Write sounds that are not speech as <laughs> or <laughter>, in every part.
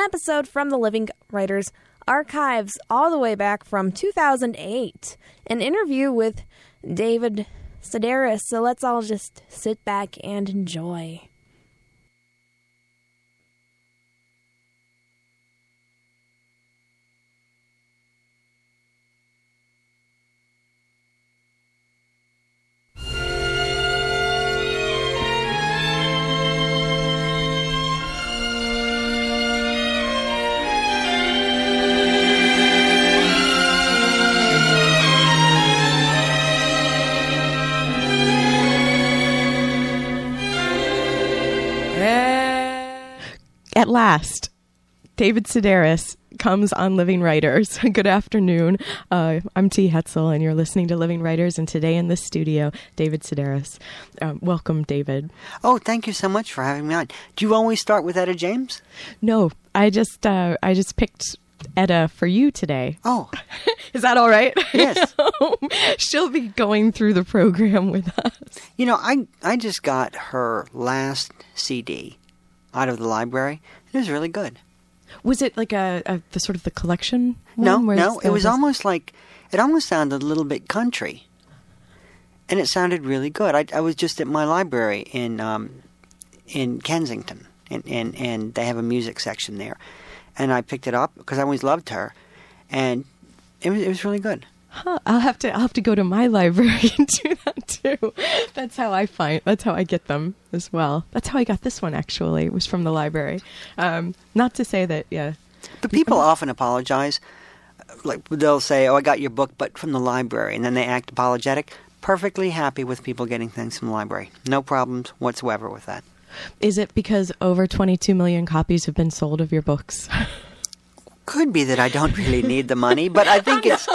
an episode from the Living Writers archives all the way back from 2008. An interview with David Sedaris. So let's all just sit back and enjoy. At last, David Sedaris comes on Living Writers. <laughs> Good afternoon. Uh, I'm T. Hetzel, and you're listening to Living Writers. And today in the studio, David Sedaris. Um, welcome, David. Oh, thank you so much for having me on. Do you always start with Etta James? No, I just uh, I just picked Etta for you today. Oh, <laughs> Is that all right? Yes. <laughs> She'll be going through the program with us. you know, I I just got her last CD out of the library. It was really good. Was it like a, a the sort of the collection? No, no, it was almost like it almost sounded a little bit country, and it sounded really good. I, I was just at my library in um, in Kensington, and, and and they have a music section there, and I picked it up because I always loved her, and it was it was really good. Huh, I'll have to I'll have to go to my <laughs> library and do that too. That's how I find that's how I get them as well. That's how I got this one actually. It was from the library. Um, not to say that yeah. But people often apologize. Like they'll say, "Oh, I got your book, but from the library," and then they act apologetic. Perfectly happy with people getting things from the library. No problems whatsoever with that. Is it because over 22 million copies have been sold of your books? Could be that I don't really need the money, but I think <laughs> it's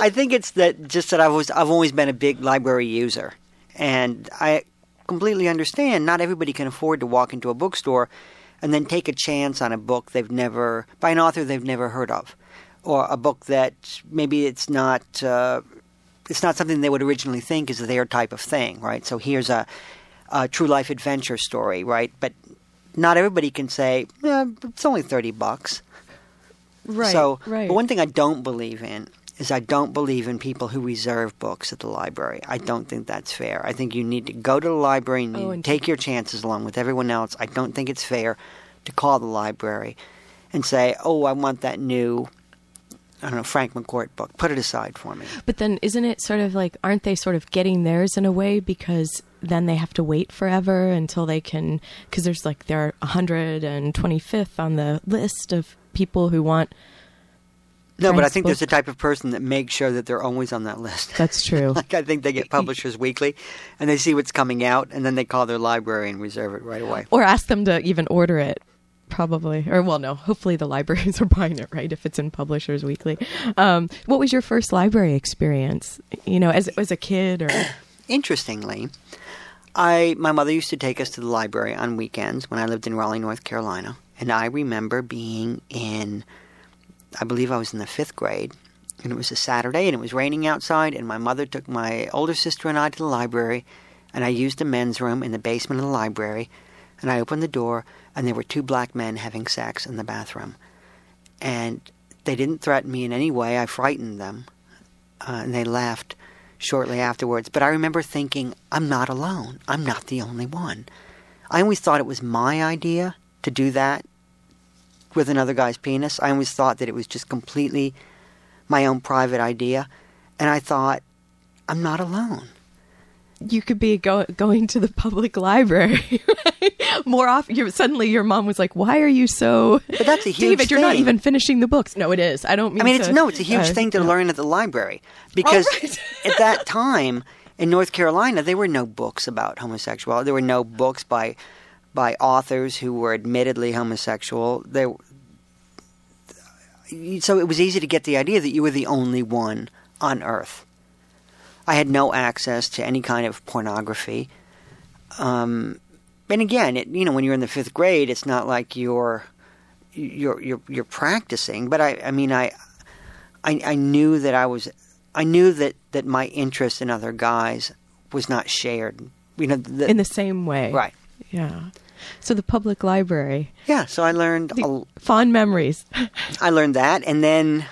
I think it's that just that I've always I've always been a big library user, and I completely understand. Not everybody can afford to walk into a bookstore and then take a chance on a book they've never by an author they've never heard of, or a book that maybe it's not uh, it's not something they would originally think is their type of thing, right? So here's a, a true life adventure story, right? But not everybody can say eh, it's only thirty bucks. right. So, right. but one thing I don't believe in is I don't believe in people who reserve books at the library. I don't think that's fair. I think you need to go to the library and, Oh, and- take your chances along with everyone else. I don't think it's fair to call the library and say, "Oh, I want that new." I don't know Frank McCourt book. Put it aside for me. But then isn't it sort of like aren't they sort of getting theirs in a way because then they have to wait forever until they can cuz there's like they're 125th on the list of people who want No, but I think there's a type of person that makes sure that they're always on that list. That's true. <laughs> like I think they get Publishers Weekly, and they see what's coming out, and then they call their library and reserve it right away. or ask them to even order it probably or well no hopefully the libraries <laughs> are buying it right if it's in publishers weekly um, what was your first library experience you know as as a kid or <clears throat> Interestingly, I my mother used to take us to the library on weekends when I lived in Raleigh, North Carolina, and I remember being in I believe I was in the 5th grade, and it was a Saturday and it was raining outside and my mother took my older sister and I to the library and I used a men's room in the basement of the library and I opened the door and there were two black men having sex in the bathroom. And they didn't threaten me in any way. I frightened them. Uh, and they left shortly afterwards. But I remember thinking, I'm not alone. I'm not the only one. I always thought it was my idea to do that with another guy's penis. I always thought that it was just completely my own private idea. And I thought, I'm not alone. you could be go- going to the public library <laughs> more often you suddenly your mom was like why are you so But that's a <laughs> huge david you're not thing. even finishing the books no it is i don't mean I mean, to, it's no, it's a huge uh, thing to yeah. learn at the library because right. <laughs> at that time in North Carolina, there were no books about homosexuality. There were no books by by authors who were admittedly homosexual. There, so it was easy to get the idea that you were the only one on Earth. I had no access to any kind of pornography. Um, and again, it, you know, when you're in the fifth grade, it's not like you're you're you're, you're practicing. But I, I mean, I, I, I knew that I was, I knew that that my interest in other guys was not shared. You know, the, in the same way right. Yeah So the public library, Yeah, so I learned the a, fond memories. <laughs> I learned that, and then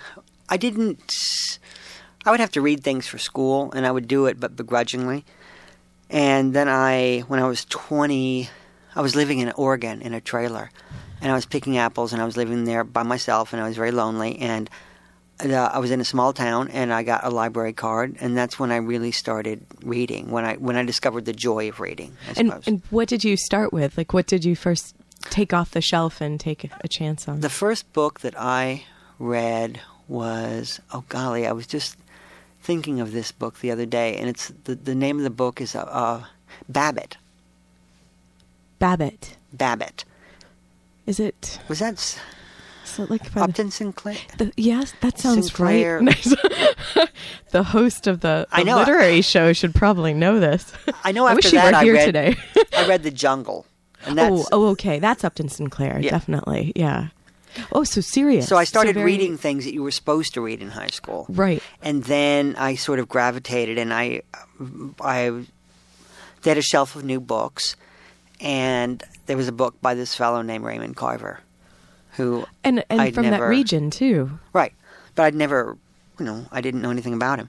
I didn't. I would have to read things for school, and I would do it, but begrudgingly. And then I, when I was twenty, I was living in Oregon in a trailer, and I was picking apples, and I was living there by myself, and I was very lonely, and uh, I was in a small town, and I got a library card, and that's when I really started reading. When I when I discovered the joy of reading. I and suppose. and what did you start with? Like, what did you first take off the shelf and take a chance on? The first book that I read was oh golly, I was just thinking of this book the other day, and it's the the name of the book is uh, uh, Babbitt. Babbitt. Babbitt Is it? was that Like the- Upton Sinclair? The, yes, that sounds Sinclair. <laughs> right. <laughs> the host of the, the I know. literary show should probably know this. I know <laughs> I after wish you that were I here read today. I read The Jungle, oh, oh, okay. That's Upton Sinclair, Yeah. definitely. Yeah. Oh, so serious. so I started very- reading things that you were supposed to read in high school. Right. and then I sort of gravitated, and I, I, they had a shelf of new books, and there was a book by this fellow named Raymond Carver, who And and I'd from that region too. right, but I'd never, you know, I didn't know anything about him,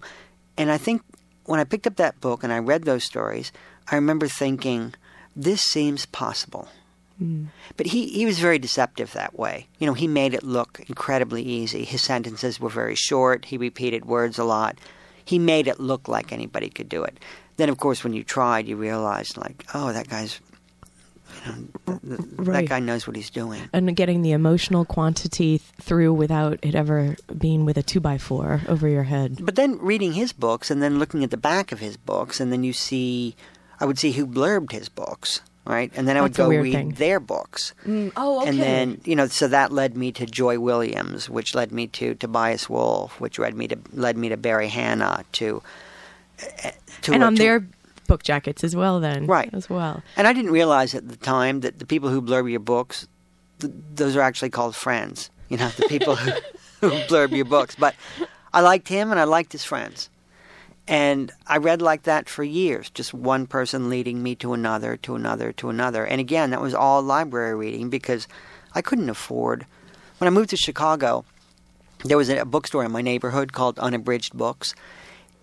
and I think when I picked up that book and I read those stories, I remember thinking, this seems possible. Hmm. But he, he was very deceptive that way. You know, he made it look incredibly easy. His sentences were very short. He repeated words a lot. He made it look like anybody could do it. Then, of course, when you tried, you realized, like, oh, that guy's, th- th- that guy knows what he's doing. And getting the emotional quantity th- through without it ever being with a two by four over your head. But then reading his books and then looking at the back of his books, and then you see, I would see who blurbed his books, right? And then I would That's go read thing. their books. oh, okay. And then, you know, so that led me to Joy Williams, which led me to Tobias Wolff, which led me to led me to Barry Hannah, to uh, to and on to- their book jackets as well, then. Right. As well. And I didn't realize at the time that the people who blurb your books, th- those are actually called friends. You know, the people who, <laughs> who blurb your books. But I liked him and I liked his friends. And I read like that for years, just one person leading me to another, to another, to another. And again, that was all library reading because I couldn't afford. When I moved to Chicago, there was a bookstore in my neighborhood called Unabridged Books.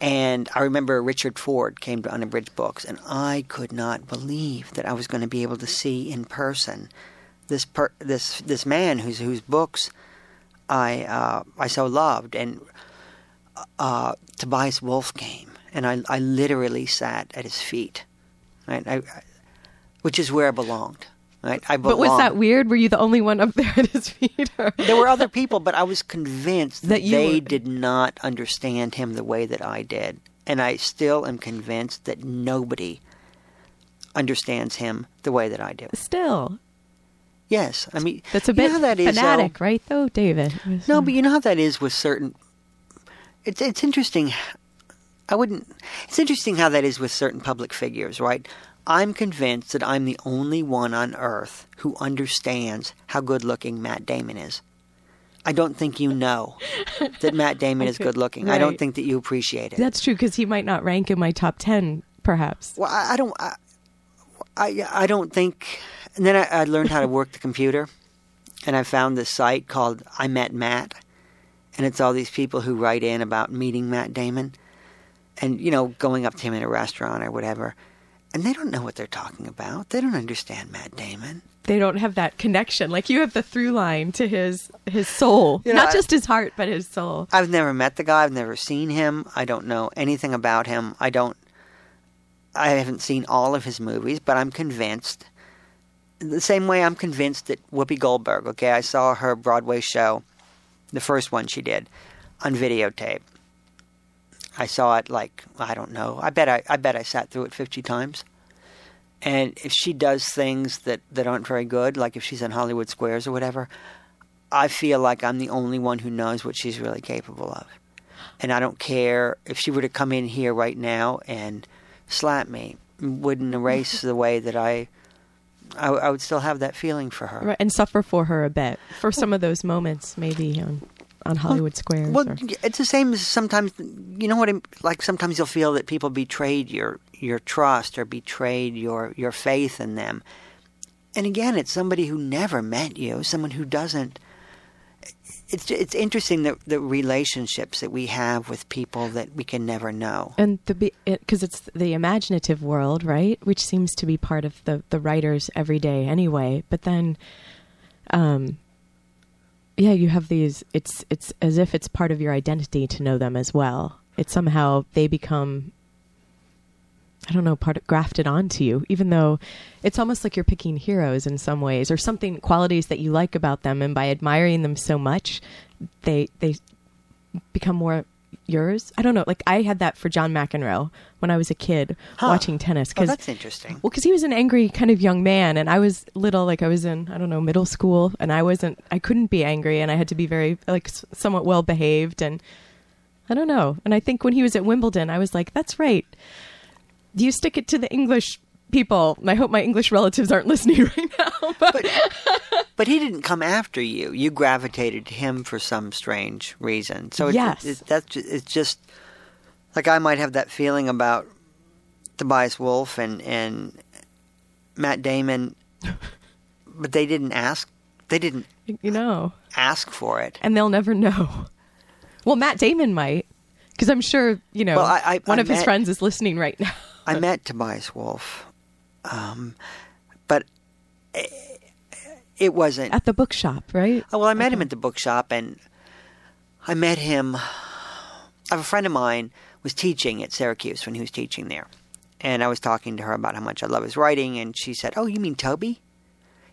And I remember Richard Ford came to Unabridged Books, and I could not believe that I was going to be able to see in person this per- this this man whose whose books I uh, I so loved. And uh, Tobias Wolff came, and I I literally sat at his feet, right? I, I, which is where I belonged, right? I But was that weird? Were you the only one up there at his feet? or- There were other people, but I was convinced That that, they were- did not understand him the way that I did. And I still am convinced that nobody understands him the way that I do. Still, Yes, I mean that's a you know bit that is, though? fanatic, right? Though, David. No, but you know how that is with certain. It's it's interesting. I wouldn't. It's interesting how that is with certain public figures, right? I'm convinced that I'm the only one on earth who understands how good looking Matt Damon is. I don't think you know <laughs> that Matt Damon is good looking. I don't think that you appreciate it. that's true because he might not rank in my top ten, perhaps. Well, I, I don't. I, I I don't think. And then I, I learned how to work the computer, and I found this site called I Met Matt, and it's all these people who write in about meeting Matt Damon, and you know going up to him in a restaurant or whatever, and they don't know what they're talking about. They don't understand Matt Damon. They don't have that connection. Like you have the through line to his his soul, You know, not just his heart, but his soul. I've never met the guy. I've never seen him. I don't know anything about him. I don't. I haven't seen all of his movies, but I'm convinced. The same way I'm convinced that Whoopi Goldberg. Okay, I saw her Broadway show, the first one she did, on videotape. I saw it like I don't know. I bet I, I bet I sat through it fifty times. And if she does things that, that aren't very good, like if she's in Hollywood Squares or whatever, I feel like I'm the only one who knows what she's really capable of. And I don't care if she were to come in here right now and slap me, wouldn't erase <laughs> the way that I, I, I would still have that feeling for her. Right, and suffer for her a bit for some of those moments, maybe on Hollywood Square. Well, or- it's the same as sometimes you know what I'm, like sometimes you'll feel that people betrayed your your trust or betrayed your your faith in them. and again, it's somebody who never met you, someone who doesn't. It's it's interesting the the relationships that we have with people that we can never know. And the because it, it's the imaginative world, right? Which seems to be part of the the writer's everyday anyway. But then, um, yeah, you have these. It's it's as if it's part of your identity to know them as well. It's somehow they become I don't know, part of, grafted onto you, even though it's almost like you're picking heroes in some ways or something qualities that you like about them, and by admiring them so much, they they become more yours. I don't know. Like I had that for John McEnroe when I was a kid huh. watching tennis. Oh, Cause, oh, that's interesting. Well, because he was an angry kind of young man, and I was little. Like I was in I don't know middle school, and I wasn't. I couldn't be angry, and I had to be very like somewhat well behaved, and I don't know. And I think when he was at Wimbledon, I was like, that's right do you stick it to the English people? I hope my English relatives aren't listening <laughs> right now. But, but, but he didn't come after you. You gravitated to him for some strange reason. So it's, yes. it's, that's just, it's just like I might have that feeling about Tobias Wolff and and Matt Damon, <laughs> but they didn't ask. They didn't. You know. Ask for it, and they'll never know. Well, Matt Damon might, because I'm sure you know well, I, I, one I of met, his friends is listening right now. I met Tobias Wolff, um, but it, wasn't at the bookshop, right? Oh, well, I met okay. him at the bookshop, and I met him. I have a friend of mine was teaching at Syracuse when he was teaching there, and I was talking to her about how much I love his writing, and she said, "Oh, you mean Toby?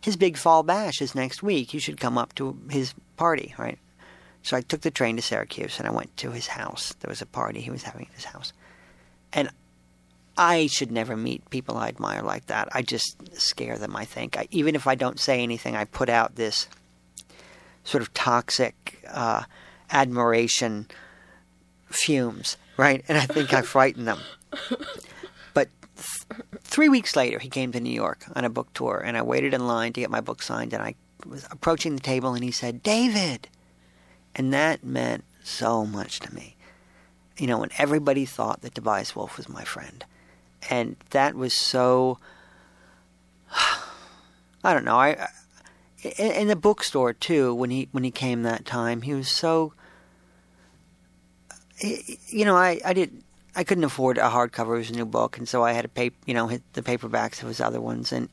His big fall bash is next week. You should come up to his party, right?" So I took the train to Syracuse and I went to his house. There was a party he was having at his house. And I should never meet people I admire like that. I just scare them, I think. I, even if I don't say anything, I put out this sort of toxic uh, admiration fumes, right? And I think I <laughs> frighten them. But th- three weeks later, he came to New York on a book tour, and I waited in line to get my book signed. And I was approaching the table, and he said, David. And that meant so much to me. You know, when everybody thought that Tobias Wolff was my friend and that was so. <sighs> I don't know. I, in, the bookstore too. When he when he came that time, he was so. You know, I I did I couldn't afford a hardcover of his new book, and so I had to pay you know the paperbacks of his other ones, and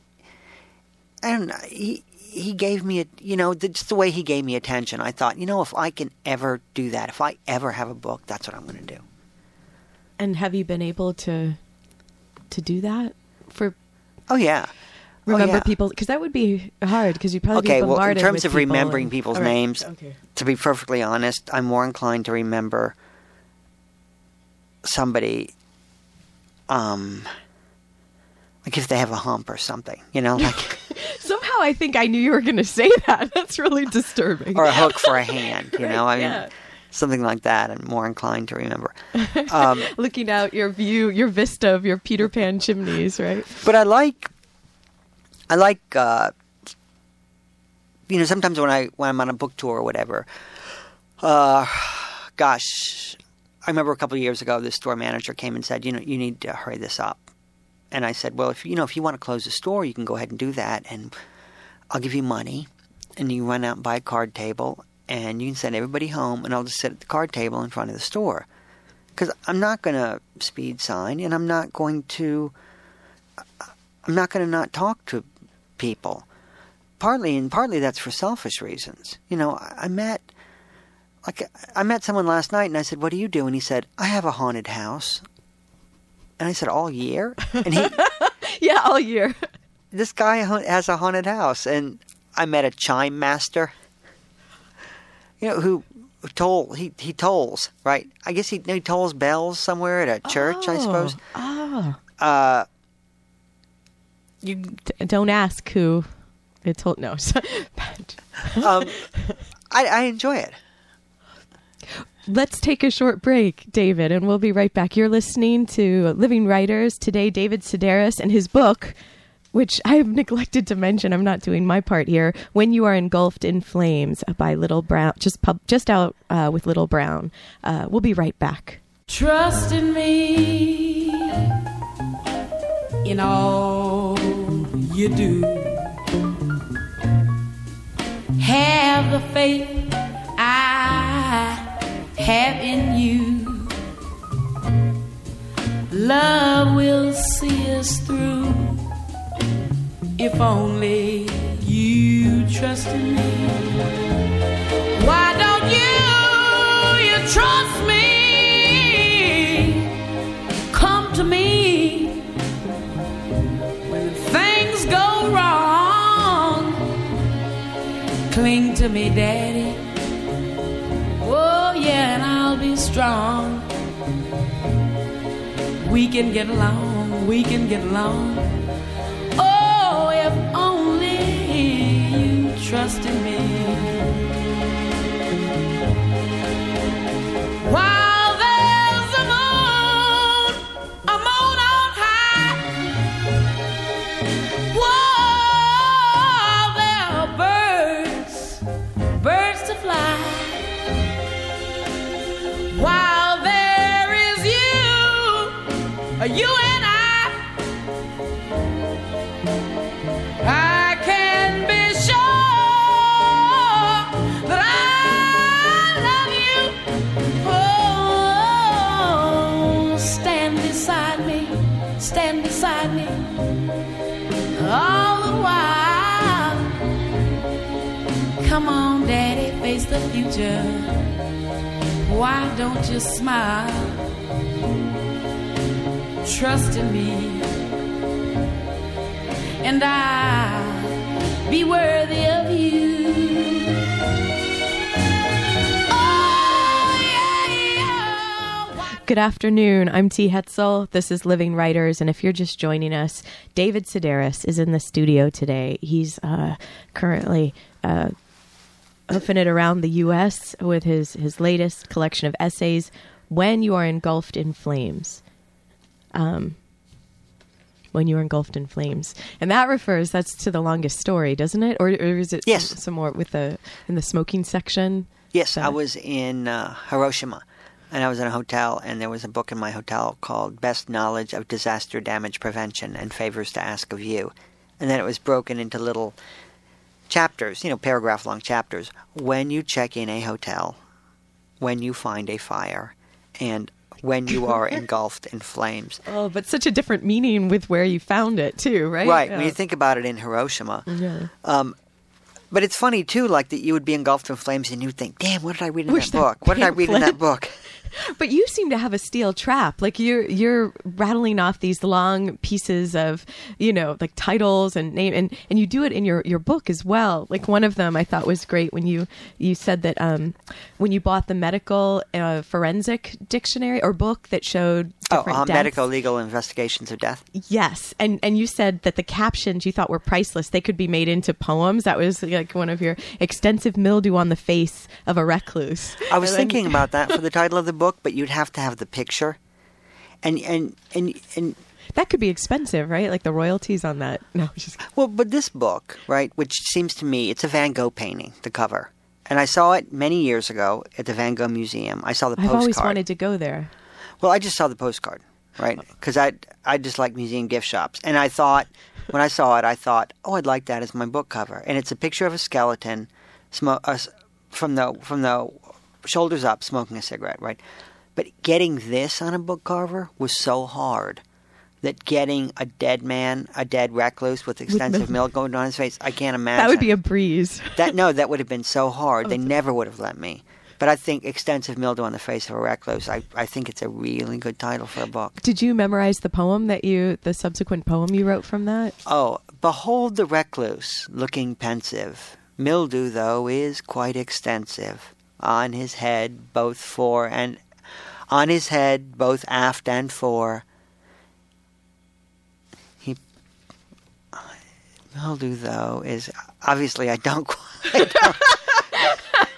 and he he gave me a you know just the way he gave me attention. I thought you know if I can ever do that, if I ever have a book, that's what I'm going to do. And have you been able to to do that for? Oh yeah. Remember oh, yeah. people because that would be hard because you probably okay. Be well, in terms of remembering and, people's right, names, okay. to be perfectly honest, I'm more inclined to remember somebody, um, like if they have a hump or something, you know, like. <laughs> Somehow, I think I knew you were going to say that. <laughs> That's really disturbing. or a hook for a hand, you know. <laughs> I mean, yeah something like that. I'm more inclined to remember. <laughs> Um, Looking out your view, your vista of your Peter Pan chimneys, right? But I like, I like, uh, you know, sometimes when I when I'm on a book tour or whatever, uh, gosh, I remember a couple of years ago, the store manager came and said, you know, you need to hurry this up. And I said, well, if you know, if you want to close the store, you can go ahead and do that, and I'll give you money, and you run out and buy a card table, and you can send everybody home, and I'll just sit at the card table in front of the store. Because I'm not going to speed sign, and I'm not going to. I'm not going to not talk to people. Partly, and partly that's for selfish reasons. You know, I, I met, like, I met someone last night, and I said, "What do you do?" And he said, "I have a haunted house." And I said, "All year?" And he, <laughs> yeah, all year. This guy has a haunted house, and I met a chime master you know, who toll he he tolls right. I guess he he tolls bells somewhere at a church. Oh, I suppose. Oh. Uh, you D- don't ask who it told. No. <laughs> um, I, I enjoy it. Let's take a short break, David, and we'll be right back. You're listening to Living Writers today. David Sedaris and his book which I have neglected to mention. I'm not doing my part here. When you are engulfed in flames by Little Brown, just pub, just out uh, with Little Brown. Uh, we'll be right back. Trust in me in all you do. have the faith I have in you. Love will see us through if only you trust in me. Why don't you, you trust me? Come to me when things go wrong. Cling to me, Daddy. Oh, yeah, and I'll be strong. We can get along, we can get along. Trust in me. While there's a moon, a moon on high. While there are birds, birds to fly. While there is you, you future. Why don't you smile? Trust in me and I'll be worthy of you. Oh, Good afternoon. I'm T. Hetzel. This is Living Writers. And if you're just joining us, David Sedaris is in the studio today. He's uh, currently uh, hoofing it around the U.S. with his, his latest collection of essays, When You Are Engulfed in Flames. Um, when you are engulfed in flames, and that refers that's to the longest story, doesn't it? Or, or is it Yes. some, some more with the in the smoking section? Yes, I was in uh, Hiroshima, and I was in a hotel, and there was a book in my hotel called "Best Knowledge of Disaster Damage Prevention and Favors to Ask of You," and then it was broken into little chapters, you know, paragraph-long chapters. When you check in a hotel, when you find a fire, and when you are <laughs> engulfed in flames. Oh, but such a different meaning with where you found it too, right? Right. Yeah. When you think about it in Hiroshima. Yeah. Um, but it's funny too, like that you would be engulfed in flames and you'd think, "Damn, what did I read in Wish that book? What did I read in that book?" But you seem to have a steel trap. Like you're you're rattling off these long pieces of, you know, like titles and name and, and you do it in your, your book as well. Like one of them I thought was great when you you said that um when you bought the medical uh, forensic dictionary or book that showed Oh, different uh, deaths. medical legal investigations of death. Yes, and and you said that the captions you thought were priceless. They could be made into poems. That was like one of your extensive mildew on the face of a recluse. I was thinking about that for the <laughs> title of the book, but you'd have to have the picture, and and and and that could be expensive, right? Like the royalties on that. No, just well, but this book, right, which seems to me it's a Van Gogh painting, the cover, and I saw it many years ago at the Van Gogh Museum. I saw the I've postcard. always wanted to go there. Well, I just saw the postcard, right? Because I I just like museum gift shops, and I thought when I saw it, I thought, oh, I'd like that as my book cover, and it's a picture of a skeleton, uh, from the from the shoulders up, smoking a cigarette, right? But getting this on a book cover was so hard that getting a dead man, a dead recluse with extensive mil- milk going down his face, I can't imagine. That would be a breeze. That no, that would have been so hard. <laughs> They never would have let me. But I think extensive mildew on the face of a recluse. I, I think it's a really good title for a book. Did you memorize the poem that you, the subsequent poem you wrote from that? Oh, behold the recluse, looking pensive. Mildew, though, is quite extensive. On his head, both fore and on his head, both aft and fore. He mildew, though, is obviously I don't <laughs> quite.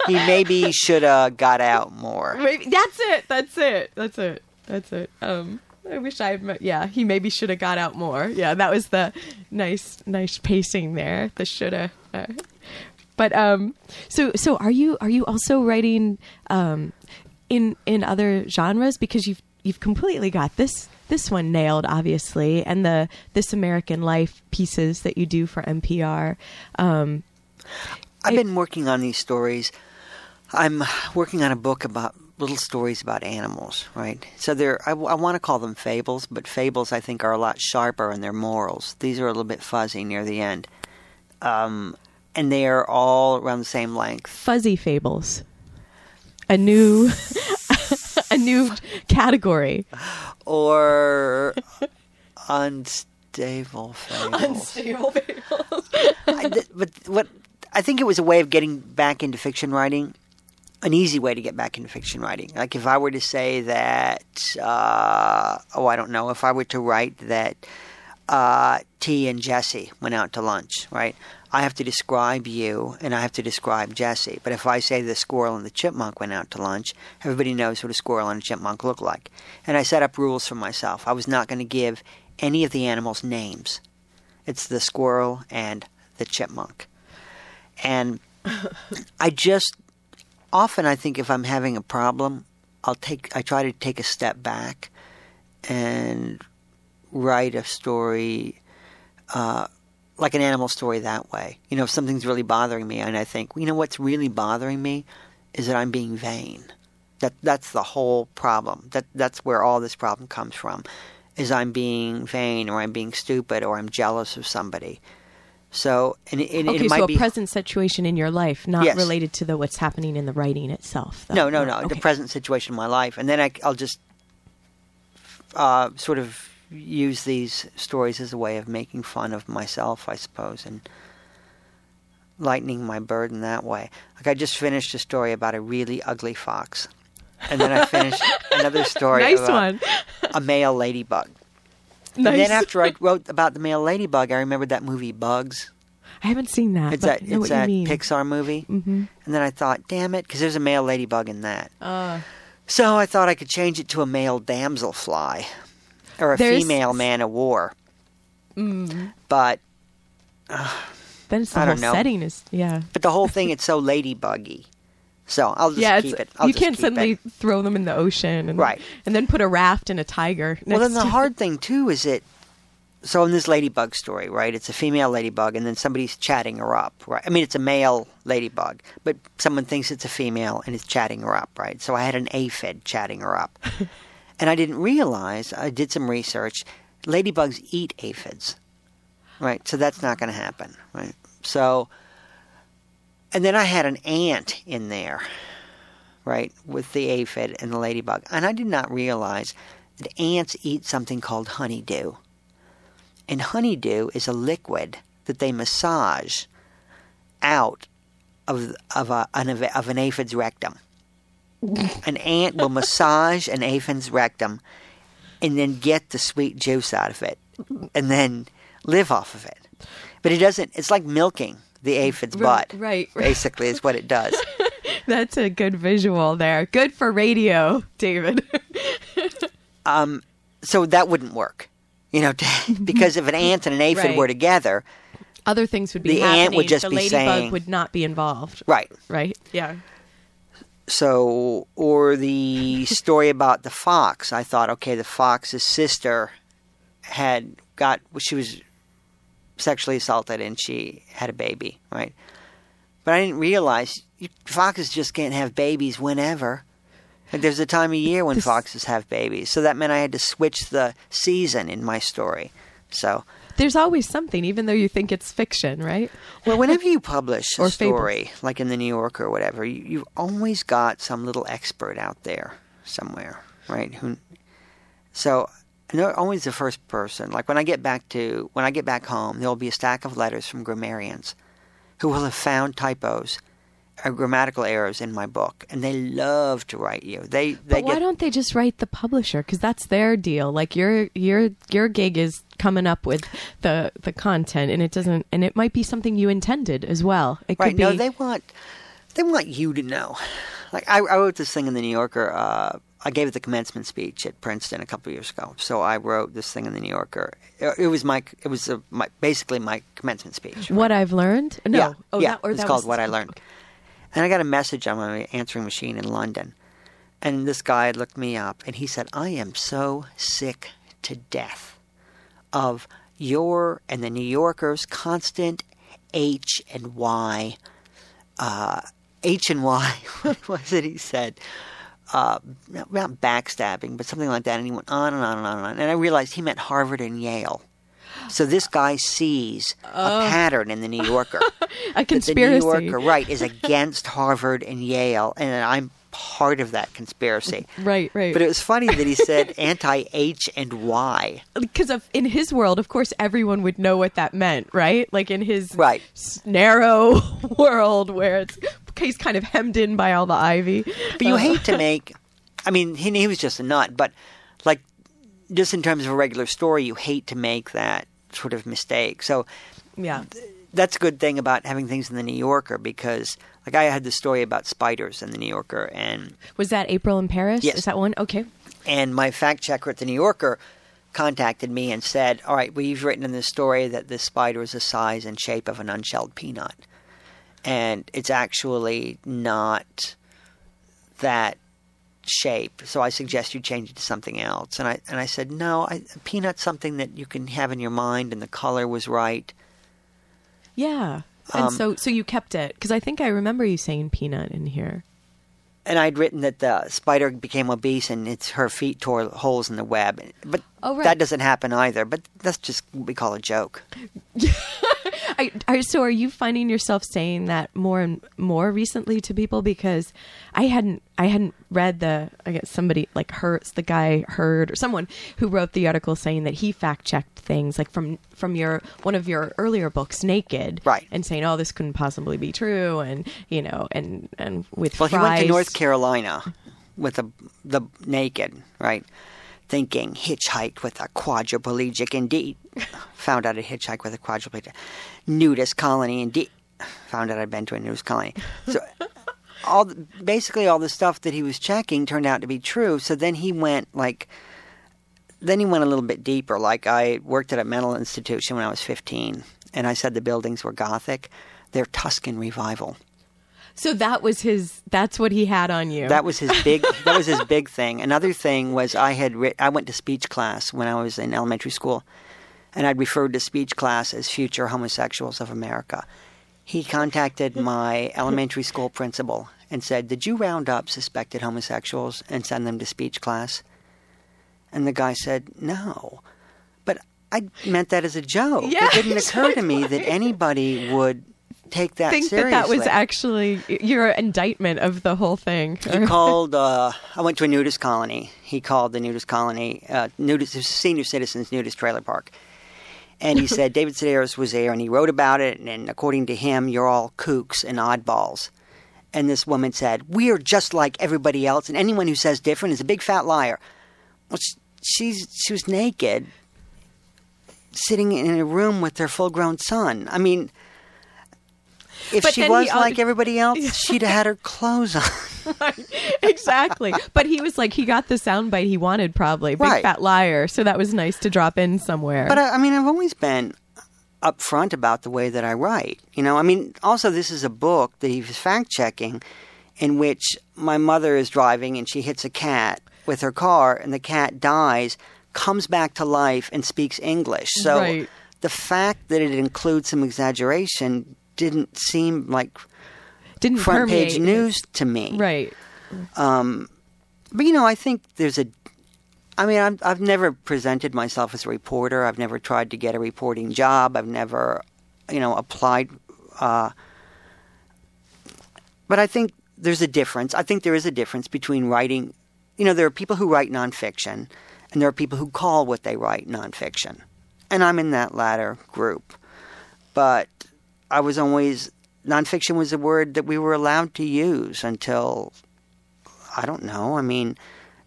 He maybe should have got out more. Maybe, that's it. That's it. That's it. That's it. Um, I wish I had. Yeah, he maybe should have got out more. Yeah, that was the nice, nice pacing there. The shoulda. Uh, but um, so so are you are you also writing um in in other genres because you've you've completely got this this one nailed obviously and the this American Life pieces that you do for NPR. Um, I've been working on these stories. I'm working on a book about little stories about animals, right? So they're I, I want to call them fables, but fables I think are a lot sharper in their morals. These are a little bit fuzzy near the end, um, and they are all around the same length. Fuzzy fables. A new <laughs> a new category. Or unstable fables. Unstable fables. I, but what I think it was a way of getting back into fiction writing, an easy way to get back into fiction writing. Like if I were to say that, uh, oh, I don't know, if I were to write that uh, T and Jesse went out to lunch, right? I have to describe you and I have to describe Jesse. But if I say the squirrel and the chipmunk went out to lunch, everybody knows what a squirrel and a chipmunk look like. And I set up rules for myself. I was not going to give any of the animals names. It's the squirrel and the chipmunk. And <laughs> I just often I think if I'm having a problem, I'll take I try to take a step back and write a story uh, like an animal story that way. You know, if something's really bothering me and I think, you know what's really bothering me is that I'm being vain. That that's the whole problem. That that's where all this problem comes from. Is I'm being vain or I'm being stupid or I'm jealous of somebody. So, and, and Okay, it might so a be present situation in your life, not Yes. related to the what's happening in the writing itself. though. No, no, no. Okay. The present situation in my life, and then I, will just uh, sort of use these stories as a way of making fun of myself, I suppose, and lightening my burden that way. Like I just finished a story about a really ugly fox, and then I finished <laughs> another story Nice about one. a male ladybug. Nice. And then after I <laughs> wrote about the male ladybug, I remembered that movie Bugs. I haven't seen that. It's but that it's what that. Pixar movie. Mhm. And then I thought, damn it, because there's a male ladybug in that. Uh, So I thought I could change it to a male damselfly or a female man of war. mm, But then it's the I whole don't know. setting is yeah. but the whole thing it's so ladybuggy. So I'll just yeah, keep it. I'll you can't suddenly it. throw them in the ocean, and, Right. And then put a raft and a tiger. Well, then the hard thing too is that. So in this ladybug story, right? It's a female ladybug, and then somebody's chatting her up, right? I mean, it's a male ladybug, but someone thinks it's a female and is chatting her up, right? So I had an aphid chatting her up, <laughs> and I didn't realize. I did some research. Ladybugs eat aphids, right? So that's not going to happen, right? So, and then I had an ant in there, right, with the aphid and the ladybug, and I did not realize that ants eat something called honeydew. And honeydew is a liquid that they massage out of of a, an, of an aphid's rectum. <laughs> an ant will massage an aphid's rectum and then get the sweet juice out of it and then live off of it. But it doesn't it's like milking the aphid's Right, butt. right. Basically is what it does. <laughs> That's a good visual there. Good for radio, David. <laughs> Um, so that wouldn't work. You know, <laughs> because if an ant and an aphid Right. were together, Other things would be The ant happening. would just the be ladybug saying- would not be involved. right. Right? Yeah. So, or the story about the fox. I thought, okay, the fox's sister had got, she was sexually assaulted and she had a baby, right? But I didn't realize foxes just can't have babies whenever. Like there's a time of year when foxes have babies. So that meant I had to switch the season in my story. So, There's always something, even though you think it's fiction, right? Well, whenever you publish <laughs> a Or fables. story, like in the New Yorker or whatever, you, you've always got some little expert out there somewhere, right? Who, so they're always the first person. Like when I get back to when I get back home, there will be a stack of letters from grammarians who will have found typos or grammatical errors in my book, and they love to write you. They they But why get don't they just write the publisher? Because that's their deal. Like your your your gig is coming up with the the content, and it doesn't, and it might be something you intended as well. It could Right. be. No, they want they want you to know. Like I, I wrote this thing in the New Yorker. Uh, I gave it the commencement speech at Princeton a couple of years ago. So I wrote this thing in the New Yorker. It, it was my it was a, my, basically my commencement speech. what I've learned. No. Yeah, Oh, yeah. that, it's called was, What I Learned. And I got a message on my answering machine in London, and this guy looked me up, and he said, "I am so sick to death of your and the New Yorker's constant H and Y uh, H and Y. <laughs> what was it he said? Uh, not backstabbing, but something like that. And he went on and on and on and on. And I realized he meant Harvard and Yale. So this guy sees a pattern in the New Yorker. <laughs> a that the conspiracy. New Yorker, right, is against Harvard and Yale, and I'm part of that conspiracy. <laughs> Right, right. But it was funny that he said <laughs> anti H and Y. because of in his world, of course, everyone would know what that meant, right? Like in his Right. narrow world where it's he's kind of hemmed in by all the ivy. But you hate to <laughs> make. I mean, he, he was just a nut, but like, just in terms of a regular story, you hate to make that sort of mistake. So Yeah. that's a good thing about having things in the New Yorker because, like, I had the story about spiders in the New Yorker, and Was that April in Paris? Yes. Is that one? Okay. and my fact checker at the New Yorker contacted me and said, "All right, well, you've written in this story that this spider is the size and shape of an unshelled peanut, and it's actually not that shape. So I suggest you change it to something else." And I and I said, "No, I, peanut's something that you can have in your mind, and the color was right." Yeah. And Um, so so you kept it because I think I remember you saying peanut in here. And I'd written that the spider became obese and it's her feet tore holes in the web, but Oh, right. that doesn't happen either. But that's just what we call a joke. <laughs> <laughs> I, I, so are you finding yourself saying that more and more recently to people because I hadn't I hadn't read the I guess somebody like Hertz the guy heard or someone who wrote the article saying that he fact checked things like from from your one of your earlier books Naked Right. and saying oh this couldn't possibly be true and you know and and with Well, he went to North Carolina with the the naked, right? Thinking hitchhiked with a quadriplegic indeed. <laughs> Found out a hitchhike with a quadriplegic. Nudist colony indeed. <laughs> Found out I'd been to a nudist colony. So <laughs> all the, basically all the stuff that he was checking turned out to be true. So then he went like then he went a little bit deeper. Like I worked at a mental institution when I was 15 and I said the buildings were gothic. They're Tuscan revival. So that was his that's what he had on you That was his big. <laughs> that was his big thing. Another thing was I had. I went to speech class when I was in elementary school, and I'd referred to speech class as "Future Homosexuals of America." He contacted my elementary school principal and said, "Did you round up suspected homosexuals and send them to speech class?" And the guy said, "No," but I meant that as a joke. Yeah, it didn't <laughs> occur to me that <laughs> anybody would take that think seriously. that that was actually your indictment of the whole thing He <laughs> called. Uh, I went to a nudist colony. He called the nudist colony, uh, nudist it was a senior citizens nudist trailer park, and he <laughs> said David Sedaris was there, and he wrote about it. And according to him, you're all kooks and oddballs. And this woman said, "We are just like everybody else, and anyone who says different is a big fat liar." Well, she's she was naked, sitting in a room with her full-grown son. I mean. If But she was he like everybody else, she'd have had her clothes on. <laughs> exactly. But he was like, he got the soundbite he wanted, probably. Big Right. fat liar. So that was nice to drop in somewhere. But I, I mean, I've always been upfront about the way that I write. You know, I mean, also this is a book that he was fact checking, in which my mother is driving and she hits a cat with her car, and the cat dies, comes back to life, and speaks English. So Right. the fact that it includes some exaggeration didn't seem like Didn't front page news to me. Right. But you know, I think there's a. I mean, I've, I've never presented myself as a reporter. I've never tried to get a reporting job. I've never, you know, applied. Uh, but I think there's a difference. I think there is a difference between writing. You know, there are people who write nonfiction, and there are people who call what they write nonfiction, and I'm in that latter group. But I was always nonfiction was a word that we were allowed to use until I don't know. I mean,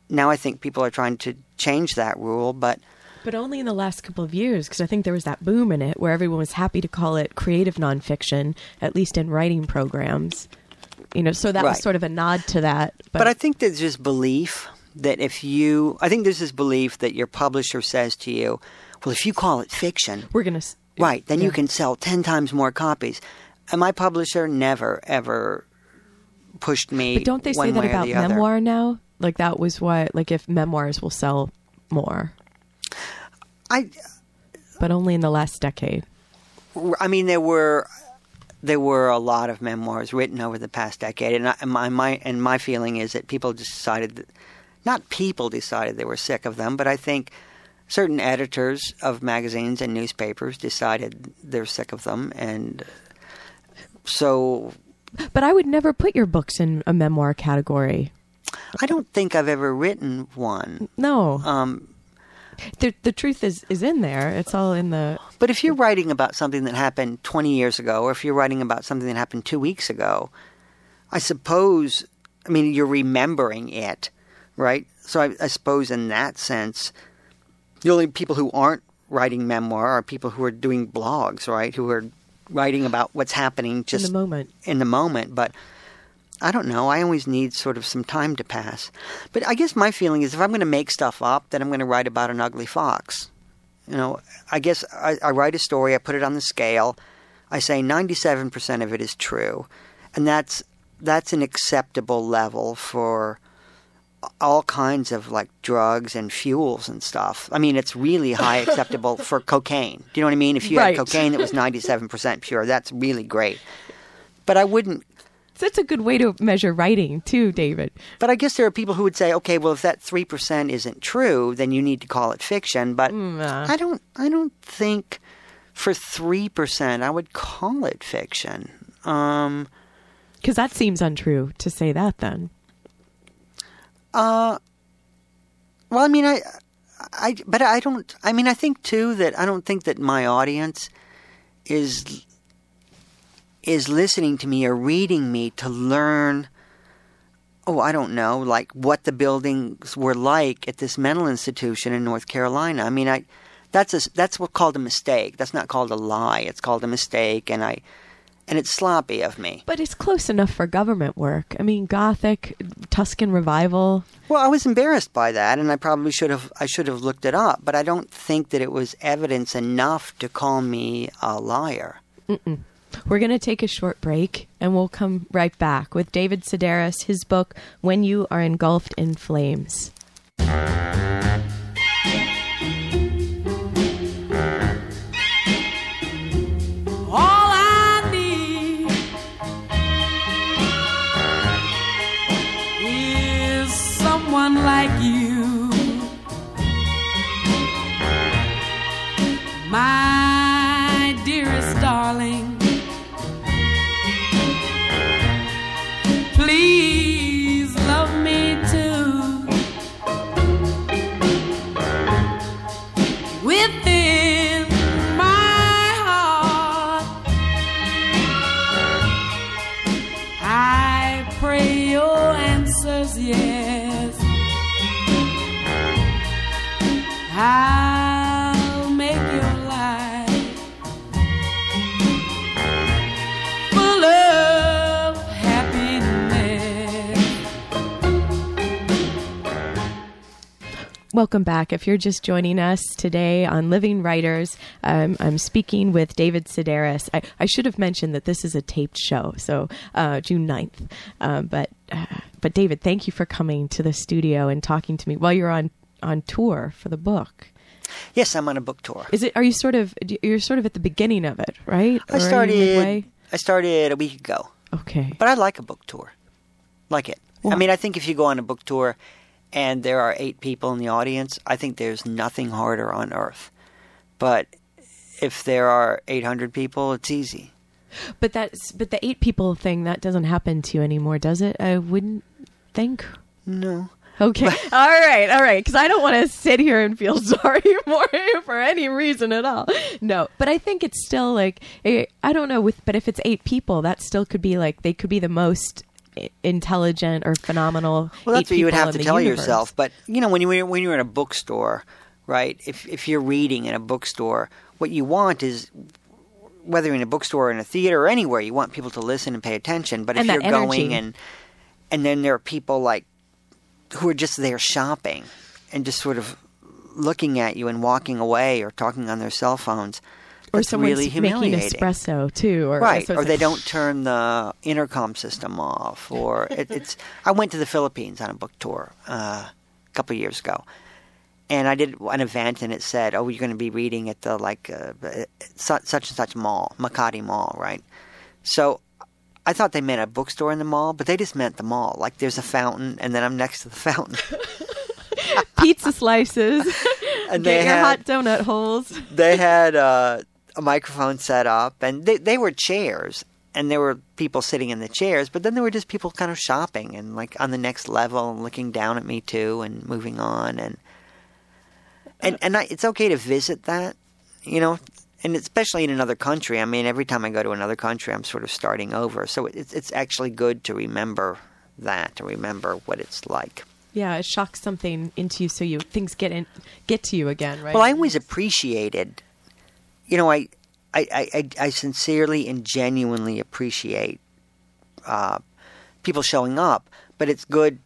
now I think people are trying to change that rule, but But only in the last couple of years, because I think there was that boom in it where everyone was happy to call it creative nonfiction, at least in writing programs. You know, so that was sort of a nod to that. But, but I think there's this belief that if you, I think there's this belief that your publisher says to you, well, if you call it fiction, we're going to. Right, then you can sell ten times more copies. And my publisher never ever pushed me. But don't they say that about memoir now? Like that was what, like if memoirs will sell more, I, but only in the last decade. I mean, there were there were a lot of memoirs written over the past decade, and, I, and my, my and my feeling is that people just decided, that, not people decided they were sick of them, but I think certain editors of magazines and newspapers decided they're sick of them, and so But I would never put your books in a memoir category. I don't think I've ever written one. No, Um, the the truth is is in there. It's all in the. But if you're writing about something that happened 20 years ago, or if you're writing about something that happened two weeks ago, I suppose, I mean, you're remembering it, right? So I, I suppose in that sense, the only people who aren't writing memoir are people who are doing blogs, right? Who are writing about what's happening just in the moment. in the moment. But I don't know. I always need sort of some time to pass. But I guess my feeling is if I'm going to make stuff up, then I'm going to write about an ugly fox. You know, I guess I, I write a story, I put it on the scale, I say 97% of it is true, and that's that's an acceptable level for all kinds of like drugs and fuels and stuff. I mean, it's really high acceptable for <laughs> cocaine. Do you know what I mean? If you Right. had cocaine that was <laughs> 97% pure, that's really great. But I wouldn't That's a good way to measure writing too, David. But I guess there are people who would say, okay, well, if that three percent isn't true, then you need to call it fiction. But uh. I don't, I don't think for three percent I would call it fiction. Um, Because that seems untrue to say that then. Uh, well, I mean, I, I, but I don't. I mean, I think too that I don't think that my audience is is listening to me or reading me to learn. Oh, I don't know, like what the buildings were like at this mental institution in North Carolina. I mean, I that's a that's what called a mistake. That's not called a lie. It's called a mistake, and I and it's sloppy of me. But it's close enough for government work. I mean, Gothic, Tuscan revival. Well, I was embarrassed by that, and I probably should have I should have looked it up. But I don't think that it was evidence enough to call me a liar. We're going to take a short break and we'll come right back with David Sedaris, his book, When You Are Engulfed in Flames. Someone Welcome back. If you're just joining us today on Living Writers, um, I'm speaking with David Sedaris. I, I should have mentioned that this is a taped show, so uh, June 9th. Um, but uh, but David, thank you for coming to the studio and talking to me while you're on on tour for the book. Yes, I'm on a book tour. Is it? Are you sort of? You're sort of at the beginning of it, right? I you started. I started a week ago, Okay. but I like a book tour. Like it. I mean, I think if you go on a book tour and there are eight people in the audience, I think there's nothing harder on earth. But if there are 800 people, it's easy. But that's but the eight people thing that doesn't happen to you anymore, does it? I wouldn't think. No. Okay. <laughs> all right. All right. Because I don't want to sit here and feel <laughs> sorry for you for any reason at all. No. But I think it's still like eh, I don't know. With but if it's eight people, that still could be like they could be the most intelligent or phenomenal. Well, that's what you would have to tell universe. yourself. But you know, when you when you're in a bookstore, right? If if you're reading in a bookstore, what you want is whether in a bookstore or in a theater or anywhere, you want people to listen and pay attention. But if you're energy. going and and then there are people like who are just there shopping and just sort of looking at you and walking away or talking on their cell phones. Or someone's really making espresso too, or Right, or they like- don't turn the intercom system off, or <laughs> it, it's. I went to the Philippines on a book tour uh, a couple of years ago, and I did an event, and it said, "Oh, you're going to be reading at the like uh, such, such and such mall, Makati Mall, right?" So I thought they meant a bookstore in the mall, but they just meant the mall. Like there's a fountain, and then I'm next to the fountain. <laughs> Pizza slices. <laughs> And Get they your had- hot donut holes. they had uh, a microphone set up, and they, they were chairs, and there were people sitting in the chairs, but then there were just people kind of shopping and like on the next level and looking down at me too, and moving on, and and and I, it's okay to visit that, you know. And especially in another country, I mean, every time I go to another country, I'm sort of starting over. So it's it's actually good to remember that, to remember what it's like. Yeah, it shocks something into you, so you things get in, get to you again, right? Well, I always appreciated, you know, I, I, I, I- sincerely and genuinely appreciate uh, people showing up, but it's good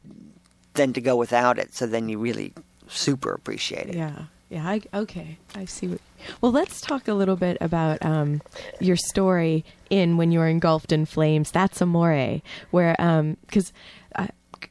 then to go without it. So then you really super appreciate it. Yeah, yeah. I, okay, I see. What, well, let's talk a little bit about um, your story in when you were engulfed in flames. That's amore, where because.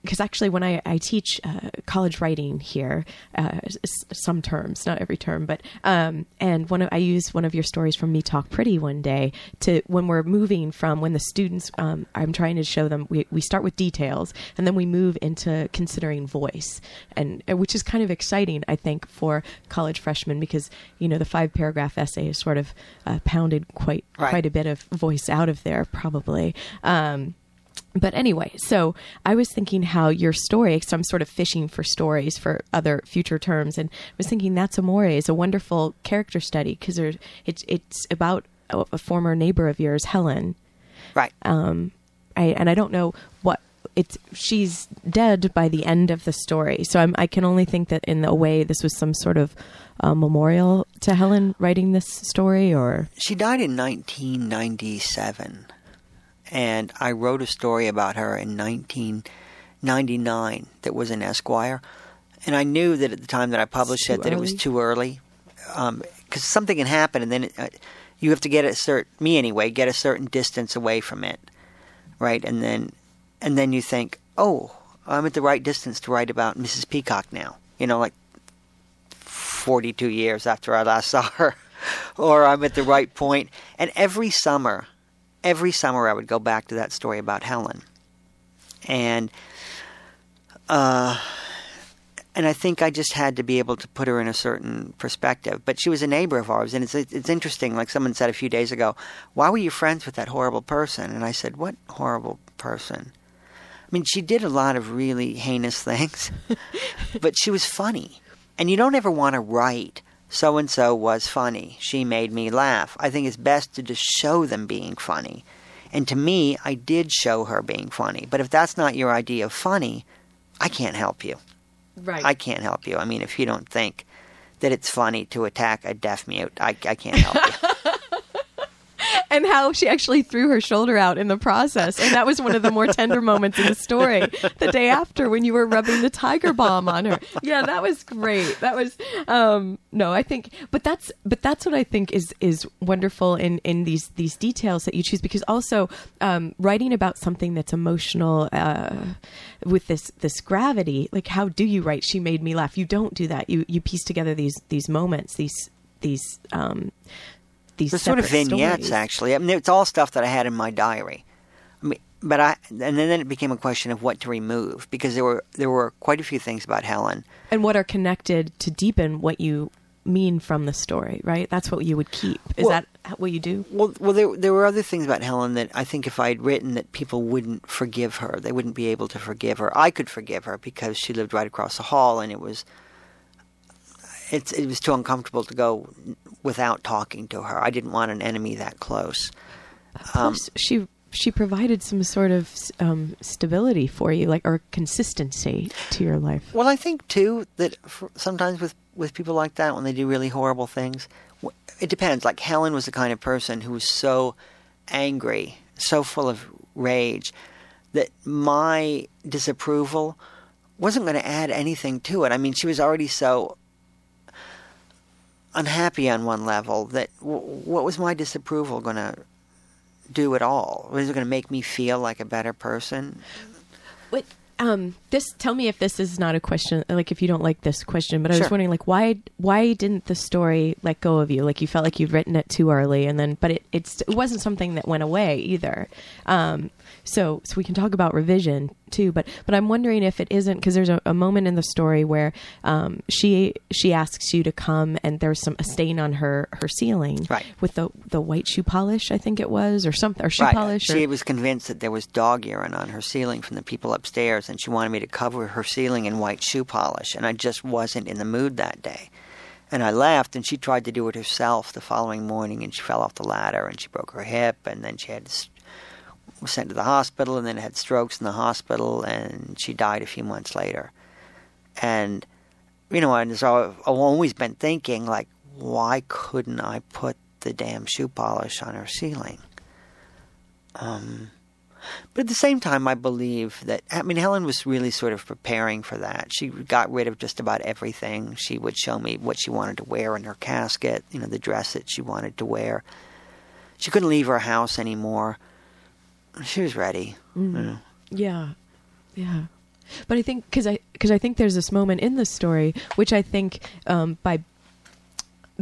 Because actually, when I, I teach uh, college writing here, uh, s- some terms, not every term, but um, and one of, I use one of your stories from Me Talk Pretty one day to when we're moving from when the students, um, I'm trying to show them we, we start with details and then we move into considering voice, and uh, which is kind of exciting, I think, for college freshmen because you know the five paragraph essay is sort of uh, pounded quite Right. quite a bit of voice out of there, probably. Um, but anyway, so I was thinking how your story, so I'm sort of fishing for stories for other future terms, and I was thinking that's Amore is a wonderful character study because it's it's about a, a former neighbor of yours, Helen. Right. Um, I, and I don't know what it's. She's dead by the end of the story, so I'm, I can only think that in a way this was some sort of uh, memorial to Helen writing this story, or She died in 1997, and I wrote a story about her in 1999 that was in Esquire, and I knew that at the time that I published it that it was too early, because something can happen, and then it, uh, you have to get a certain me anyway get a certain distance away from it, right, and then and then you think, oh, I'm at the right distance to write about Mrs. Peacock now, you know, like 42 years after I last saw her, <laughs> or I'm at the right point. And every summer, every summer I would go back to that story about Helen. And, uh, and I think I just had to be able to put her in a certain perspective. But she was a neighbor of ours, and it's it's interesting. Like someone said a few days ago, "Why were you friends with that horrible person?" And I said, "What horrible person?" I mean, she did a lot of really heinous <laughs> things, but she was funny. And you don't ever want to write, so and so was funny. She made me laugh. I think it's best to just show them being funny. And to me, I did show her being funny. But if that's not your idea of funny, I can't help you. right? I can't help you. I mean, if you don't think that it's funny to attack a deaf mute, I, I can't help you. <laughs> and how she actually threw her shoulder out in the process. And that was one of the more tender moments in the story. The day after when you were rubbing the tiger balm on her. Yeah, that was great. That was um no, I think but that's but that's what I think is is wonderful in in these these details that you choose because also um writing about something that's emotional uh with this this gravity, like how do you write she made me laugh? You don't do that. You you piece together these these moments, these these um these They're sort of vignettes, stories. actually. I mean, it's all stuff that I had in my diary. I mean, but I and then it became a question of what to remove because there were there were quite a few things about Helen. and what are connected to deepen what you mean from the story, right? That's what you would keep. Is Well- that what you do? Well, well, there there were other things about Helen that I think if I'd written that people wouldn't forgive her, they wouldn't be able to forgive her. I could forgive her because she lived right across the hall, and it was it's it was too uncomfortable to go without talking to her. I didn't want an enemy that close. Um, Plus, she she provided some sort of um, stability for you, like or consistency to your life. Well, I think too that for, sometimes with with people like that, when they do really horrible things, it depends. Like Helen was the kind of person who was so angry, so full of rage, that my disapproval wasn't going to add anything to it. I mean, she was already so unhappy on one level that w- what was my disapproval going to do at all? Was it going to make me feel like a better person? But um, this tell me if this is not a question like if you don't like this question but i was wondering like why why didn't the story let go of you like you felt like you'd written it too early and then but it it's it wasn't something that went away either um so so we can talk about revision too but but i'm wondering if it isn't because there's a, a moment in the story where um she she asks you to come and there's some a stain on her her ceiling Right. with the the white shoe polish i think it was or something or shoe right. polish or, She was convinced that there was dog urine on her ceiling from the people upstairs, and she wanted me to cover her ceiling in white shoe polish, and I just wasn't in the mood that day. And I left, and she tried to do it herself the following morning, and she fell off the ladder, and she broke her hip, and then she had was sent to the hospital, and then had strokes in the hospital, and she died a few months later. And you know, and so I've always been thinking, like, why couldn't I put the damn shoe polish on her ceiling? Um, but at the same time, I believe that, I mean, Helen was really sort of preparing for that. She got rid of just about everything. She would show me what she wanted to wear in her casket, you know, the dress that she wanted to wear. She couldn't leave her house anymore. She was ready. you know. Yeah, yeah. But I think because I because I think there's this moment in the story which I think um, by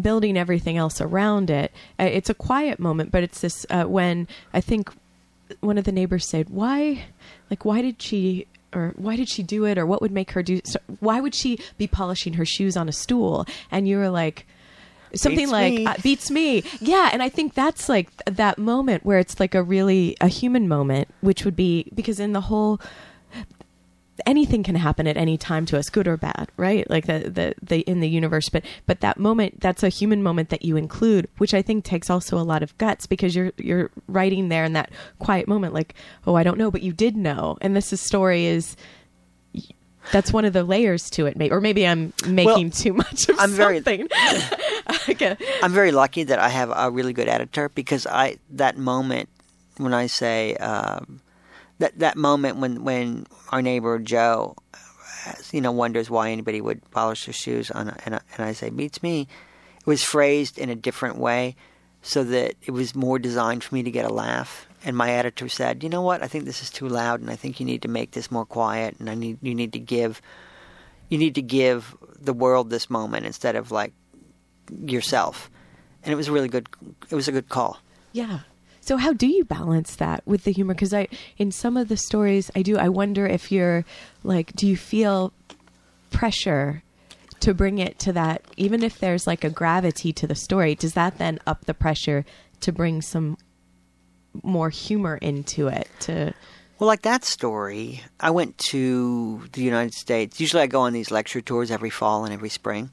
building everything else around it, uh, it's a quiet moment, but it's this uh, when I think one of the neighbors said, "Why, like, why did she?" Or why did she do it? Or what would make her do? So why would she be polishing her shoes on a stool? And you were like, something Beats like me. uh, beats me. Yeah and i think that's like th- that moment where it's like a really a human moment which would be because in the whole anything can happen at any time to us good or bad right? Like the, the the in the universe. But but that moment that's a human moment that you include which i think takes also a lot of guts because you're you're writing there in that quiet moment like oh i don't know but you did know. And this is story is that's one of the layers to it maybe or maybe i'm making too much of I'm very- something <laughs> <laughs> okay. I'm very lucky that I have a really good editor because I that moment when I say um, that that moment when when our neighbor Joe, uh, you know, wonders why anybody would polish their shoes on, a, and, I, and I say beats me, it was phrased in a different way, so that it was more designed for me to get a laugh. And my editor said, you know what, I think this is too loud, and I think you need to make this more quiet, and I need you need to give. You need to give the world this moment instead of like yourself. And it was a really good. It was a good call. Yeah. So how do you balance that with the humor? Because I, in some of the stories, I do. I wonder if you're like, do you feel pressure to bring it to that? Even if there's like a gravity to the story, does that then up the pressure to bring some more humor into it? To Well, like that story, I went to the United States. Usually, I go on these lecture tours every fall and every spring.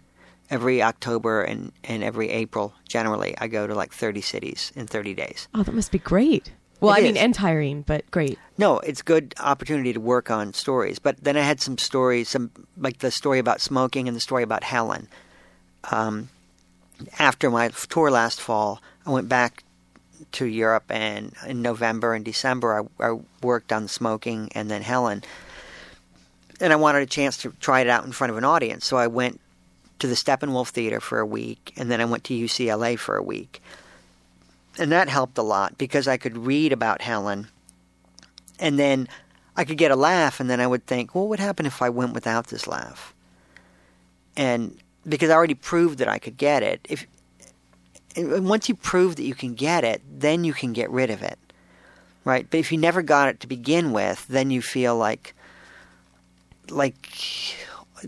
Every October and, and every April, generally, I go to like 30 cities in 30 days. oh, that must be great. Well, It I mean, and tiring, but great. No, it's good opportunity to work on stories. But then I had some stories, some like the story about smoking and the story about Helen. Um, after my tour last fall, I went back to Europe, and in November and December, I, I worked on smoking and then Helen. And I wanted a chance to try it out in front of an audience, so I went to the Steppenwolf Theater for a week, and then I went to UCLA for a week. And that helped a lot because I could read about Helen and then I could get a laugh, and then I would think, well, what would happen if I went without this laugh? And because I already proved that I could get it, if and once you prove that you can get it, then you can get rid of it, right? But if you never got it to begin with, then you feel like like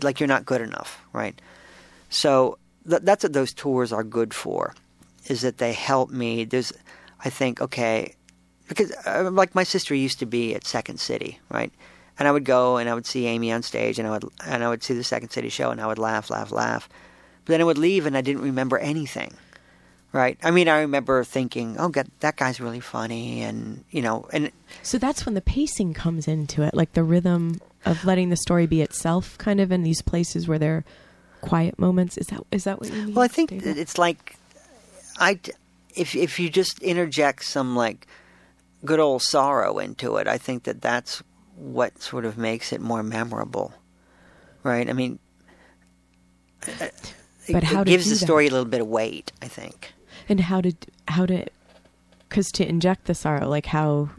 like you're not good enough, right? So th- that's what those tours are good for, is that they help me. There's, I think, okay, because uh, like my sister used to be at Second City, right? And I would go and I would see Amy on stage, and I would and I would see the Second City show, and I would laugh, laugh, laugh. But then I would leave, and I didn't remember anything, right? I mean, I remember thinking, "Oh, God, that guy's really funny," and you know, and So that's when the pacing comes into it, like the rhythm of letting the story be itself, kind of in these places where there are quiet moments. Is that is that what you mean? Well, I think David? it's like I if if you just interject some like good old sorrow into it, I think that that's what sort of makes it more memorable, right? I mean, it, But how it gives the that? story a little bit of weight. I think. And how to how to because to inject the sorrow, like how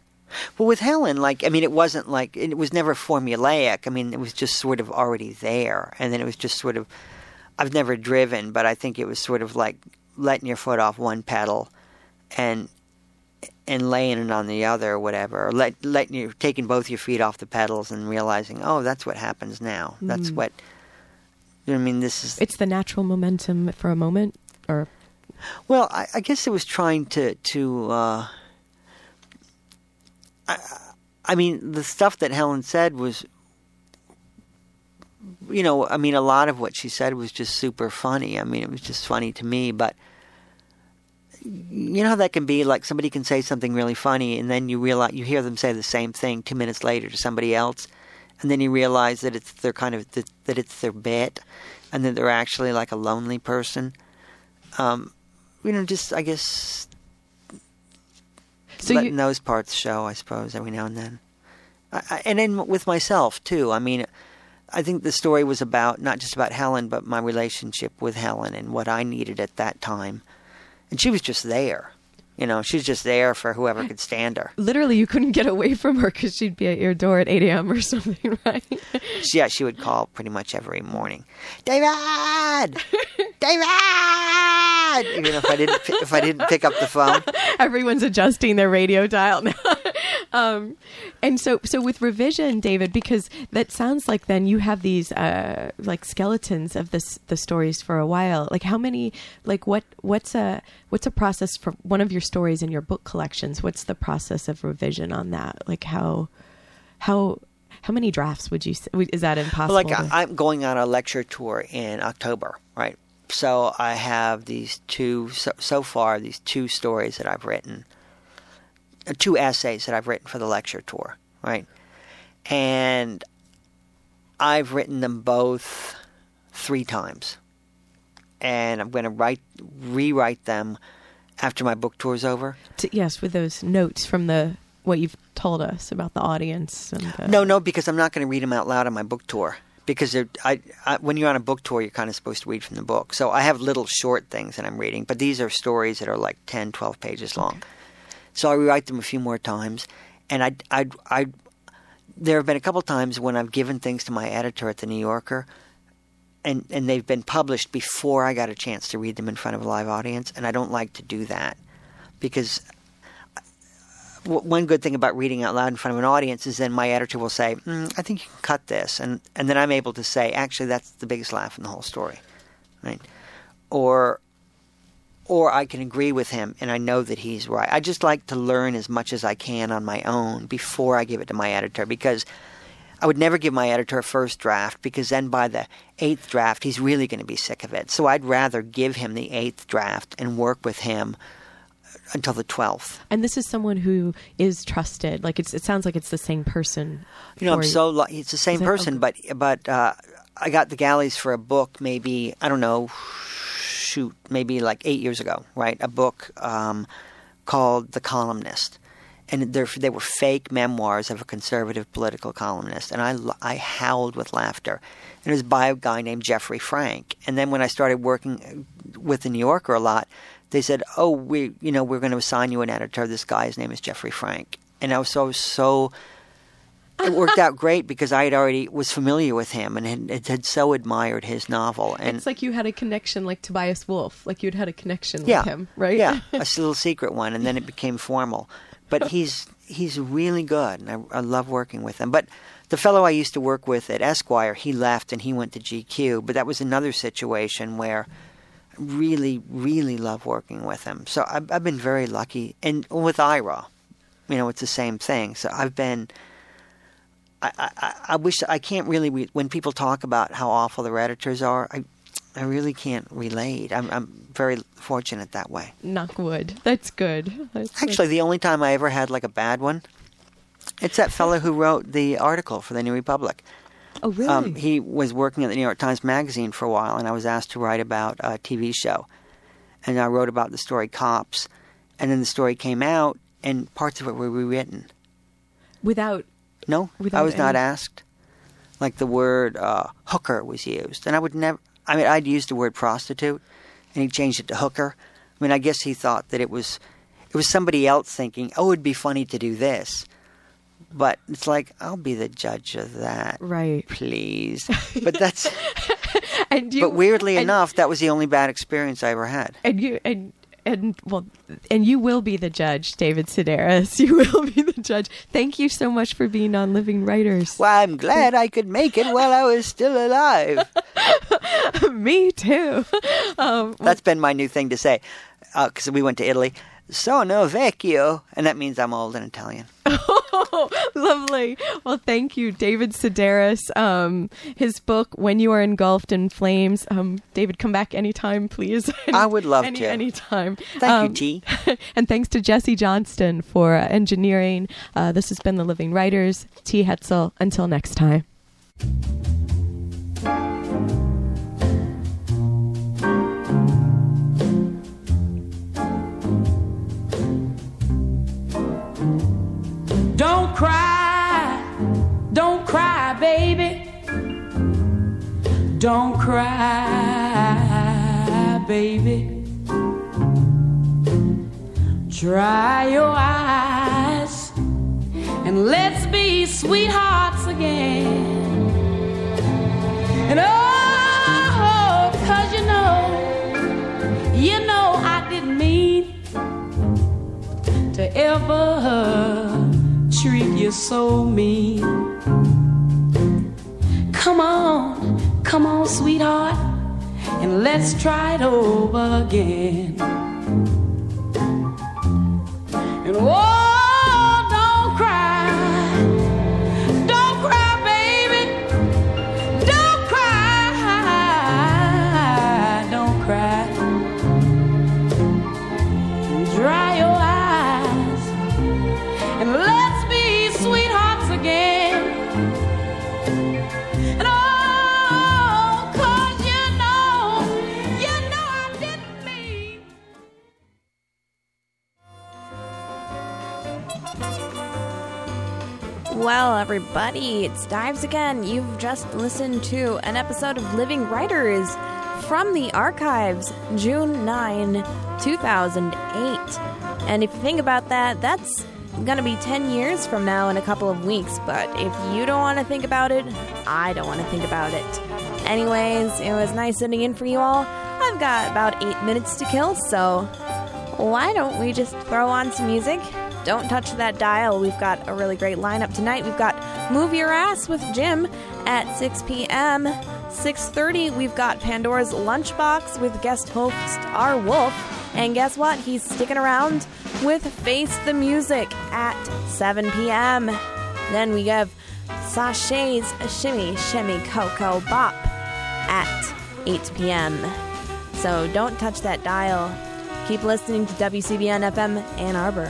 Well, with Helen, like I mean, it wasn't like it was never formulaic. I mean, it was just sort of already there, and then it was just sort of. I've never driven, but I think it was sort of like letting your foot off one pedal, and and laying it on the other, or whatever, or let letting you taking both your feet off the pedals and realizing, oh, that's what happens now. That's what. What I mean, this is It's the natural momentum for a moment, or Well, I, I guess it was trying to to. Uh, I, I mean, the stuff that Helen said was, you know, I mean, a lot of what she said was just super funny. I mean, it was just funny to me, but. You know how that can be like somebody can say something really funny and then you realize you hear them say the same thing 2 minutes later to somebody else and then you realize that it's their kind of that, that it's their bit and that they're actually like a lonely person um, you know, just I guess so letting you, those parts show, I suppose, every now and then. I, I, and then with myself too. I mean, I think the story was about not just about Helen, but my relationship with Helen and what I needed at that time. And she was just there. You know, she's just there for whoever could stand her. literally you couldn't get away from her because she'd be at your door at 8 a.m. or <laughs> something, right? Yeah, she would call pretty much every morning. David, <laughs> David. Even if I didn't, if I didn't pick up the phone. <laughs> Everyone's adjusting their radio dial now. um, and so, so with revision, David, because that sounds like then you have these uh, like skeletons of this the stories for a while. Like how many? Like what? What's a what's a process for one of your stories in your book collections? What's the process of revision on that? Like how how how many drafts would you? Is that impossible? Well, like to- I'm going on a lecture tour in October, right? So I have these two so, so far these two stories that I've written, uh, two essays that I've written for the lecture tour, right? And I've written them both three times, and I'm going to write rewrite them after my book tour's over. to- yes, with those notes from the what you've told us about the audience. And the, No, no, because I'm not going to read them out loud on my book tour. Because they're, I, I, when you're on a book tour, you're kind of supposed to read from the book. So I have little short things that I'm reading, but these are stories that are like 10, 12 pages long. So I rewrite them a few more times, and I, I, I, there have been a couple times when I've given things to my editor at the New Yorker, and and they've been published before I got a chance to read them in front of a live audience, and I don't like to do that because one good thing about reading out loud in front of an audience is then my editor will say, mm, "I think you can cut this," and and then I'm able to say, "Actually, that's the biggest laugh in the whole story," right? Or or I can agree with him and I know that he's right. I just like to learn as much as I can on my own before I give it to my editor because I would never give my editor a first draft because then by the eighth draft he's really going to be sick of it. So I'd rather give him the eighth draft and work with him until the twelfth. And this is someone who is trusted. Like it's, it sounds like it's the same person. You know, I'm so it's the same person, but but uh, I got the galleys for a book maybe I don't know, shoot, maybe like eight years ago, right? A book um, called The Columnist, and they're, were fake memoirs of a conservative political columnist, and I, I howled with laughter. And it was by a guy named Jeffrey Frank. And then when I started working with the New Yorker a lot, they said, "Oh, we you know we're going to assign you an editor. This guy's name is Jeffrey Frank." And I was so so it worked out great because I had already was familiar with him and had, had so admired his novel. And It's like you had a connection, like Tobias Wolff. Like you'd had a connection yeah, with him, right? Yeah, <laughs> a little secret one, and then it became formal. But <laughs> he's he's really good, and I, I love working with him. But the fellow I used to work with at Esquire, he left and he went to GQ. But that was another situation where I really, really love working with him. So I've, I've been very lucky, and with Ira, you know, it's the same thing. So I've been. I, I, I wish I can't really re- when people talk about how awful their editors are. I I really can't relate. I'm I'm very fortunate that way. Knock wood. That's good. That's Actually, the only time I ever had like a bad one, it's that fellow who wrote the article for the New Republic. oh really? Um, he was working at the New York Times Magazine for a while, and I was asked to write about a TV show. And I wrote about the story Cops, and then the story came out, and parts of it were rewritten. Without No, Without I was not asked. Like the word uh, hooker was used, and I would never. I mean, I'd used the word prostitute, and he changed it to hooker. I mean, I guess he thought that it was it was somebody else thinking, "Oh, it'd be funny to do this." But it's like I'll be the judge of that, Right. please. <laughs> But that's And you, but weirdly and- enough, that was the only bad experience I ever had. and you and and well and you will be the judge david sedaris <laughs> you will be the judge thank you so much for being on living writers Well, I'm glad I could make it while I was still alive. <laughs> me too <laughs> um, That's been my new thing to say. Because we went to Italy. Sono vecchio. And that means I'm old in Italian. <laughs> oh, lovely well thank you david sedaris um, his book when you are engulfed in flames um, david come back anytime please <laughs> I would love <laughs> Any, to. anytime Thank you, Um, T. and thanks to Jesse Johnston for uh, engineering. Uh, this has been The Living Writers. T. Hetzel. Until next time. Don't cry, baby. Dry your eyes and let's be sweethearts again. And oh, cause you know, you know I didn't mean to ever treat you so mean. Come on, come on, sweetheart, and let's try it over again. And oh, Well, everybody, it's Dives again. You've just listened to an episode of Living Writers from the archives, June 9, 2008. And if you think about that, that's going to be 10 years from now in a couple of weeks. But if you don't want to think about it, I don't want to think about it. Anyways, it was nice sitting in for you all. I've got about eight minutes to kill, so why don't we just throw on some music? Don't touch that dial. We've got a really great lineup tonight. We've got Move Your Ass with Jim at 6 p.m. 6:30 we've got Pandora's Lunchbox with guest host R Wolf. And guess what? He's sticking around with Face the Music at 7 p.m. Then we have Sachets Shimmy Shimmy Coco Bop at 8 p.m. So don't touch that dial. Keep listening to WCBN FM Ann Arbor.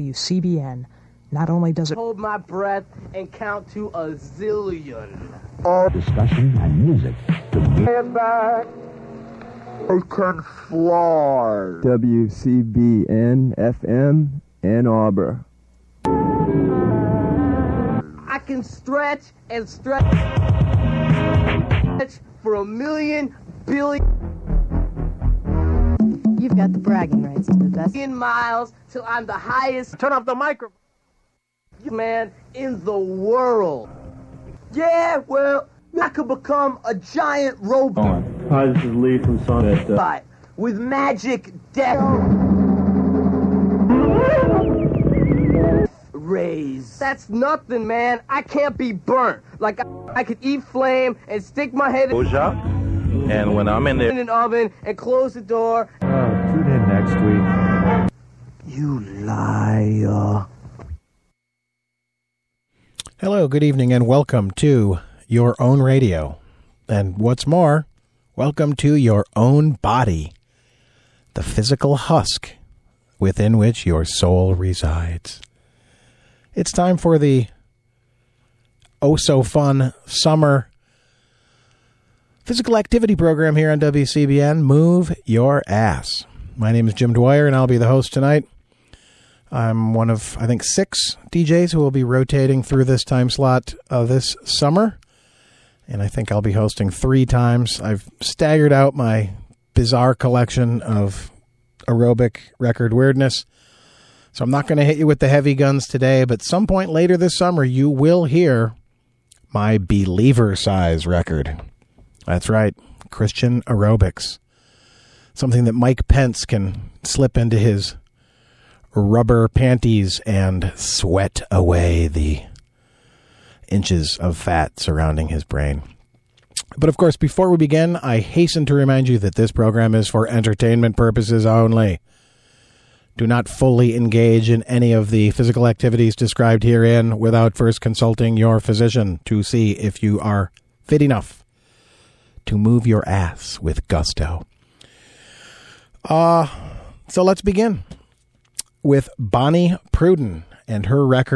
WCBN not only does it hold my breath and count to a zillion. All discussion and music. to Stand back. I can fly. WCBN FM Ann Arbor. I can stretch and stretch for a million billion You've got the bragging rights to the best. In miles till I'm the highest. Turn off the microphone. Man in the world. Yeah, well, I could become a giant robot Hi, this is Lee from Summit. Uh, with magic death. That's nothing, man. I can't be burnt. Like, I, I could eat flame and stick my head in, and when I'm in there in an oven and close the door. Tune in next week. You liar. Hello, good evening, and welcome to your own radio. And what's more, welcome to your own body, the physical husk within which your soul resides. It's time for the oh so fun summer physical activity program here on WCBN. Move your ass. My name is Jim Dwyer, and I'll be the host tonight. I'm one of, I think, six DJs who will be rotating through this time slot uh, this summer. And I think I'll be hosting three times. I've staggered out my bizarre collection of aerobic record weirdness. So I'm not going to hit you with the heavy guns today, but some point later this summer, you will hear my Believercise record. That's right, Christian aerobics. Something that Mike Pence can slip into his rubber panties and sweat away the inches of fat surrounding his brain. But of course, before we begin, I hasten to remind you that this program is for entertainment purposes only. Do not fully engage in any of the physical activities described herein without first consulting your physician to see if you are fit enough to move your ass with gusto. Uh, so let's begin with Bonnie Prudden and her record.